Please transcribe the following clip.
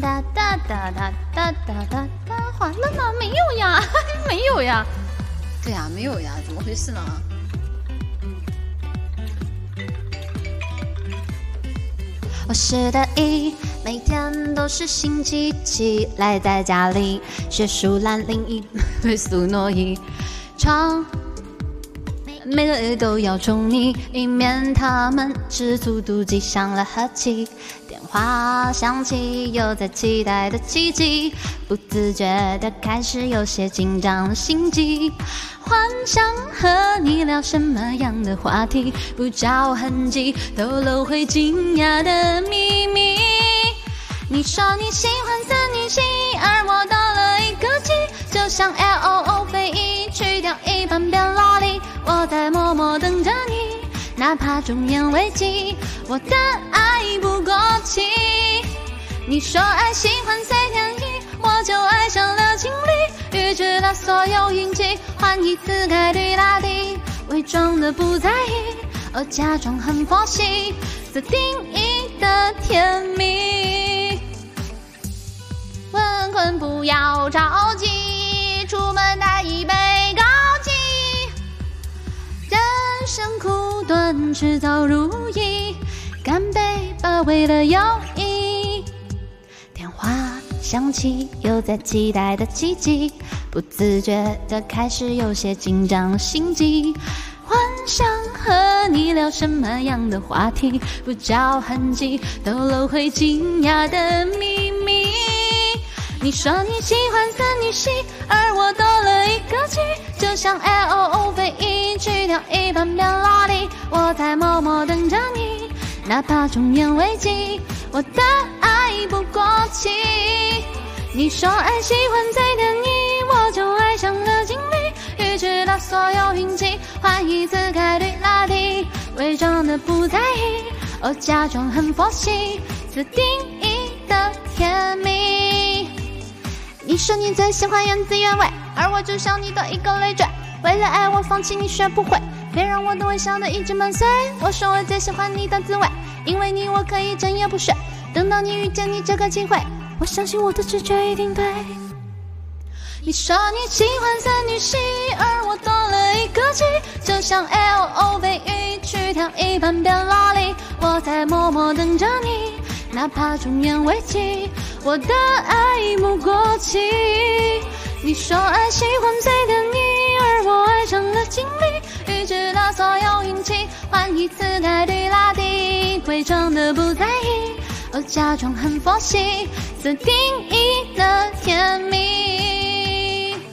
哒哒哒哒哒哒哒哒，完了吗？没有呀，没有呀。对呀，没有呀，怎么回事呢？我是大一，每天都是星期七，赖在家里学树懒灵异，退宿挪移，唱。每个月都要宠你，以免他们吃醋妒忌伤了和气。电话响起，又在期待的奇迹，不自觉的开始有些紧张的心悸。幻想和你聊什么样的话题，不着痕迹透露会惊讶的秘密。你说你喜欢三女星，而我多了一个 G，就像 L O O 飞翼去掉一半变萝莉。我在默默等着你，哪怕中年危机，我的爱不过期。你说爱喜欢随天意，我就爱上了经历，预知了所有运气，换一次概率拉低，伪装的不在意，而假装很佛系，自定义的甜蜜。事早如意，干杯吧，为了友谊。电话响起，又在期待的奇迹，不自觉的开始有些紧张心悸。幻想和你聊什么样的话题，不着痕迹透露会惊讶的秘密。你说你喜欢三女系，而我多就像 L O O 飞翼去掉一半变萝莉。我在默默等着你，哪怕中年危机，我的爱不过期。你说爱喜欢最甜蜜，我就爱上了经历，预知了所有运气，换一次概率拉低，伪装的不在意，我假装很佛系，自定义的甜蜜。你说你最喜欢原滋原味，而我就像你的一个累赘。为了爱我放弃你学不会，别让我的微笑的一直满碎。我说我最喜欢你的滋味，因为你我可以整夜不睡。等到你遇见你这个机会，我相信我的直觉一定对。你说你喜欢三女系，而我多了一个 G，就像 L O V E 去掉一半变萝莉。我在默默等着你，哪怕中年危机，我的爱不过期。你说爱喜欢最甜蜜，而我爱上了经历，预知了所有运气，换一次概率拉低，伪装的不在意，而假装很佛系，自定义的甜蜜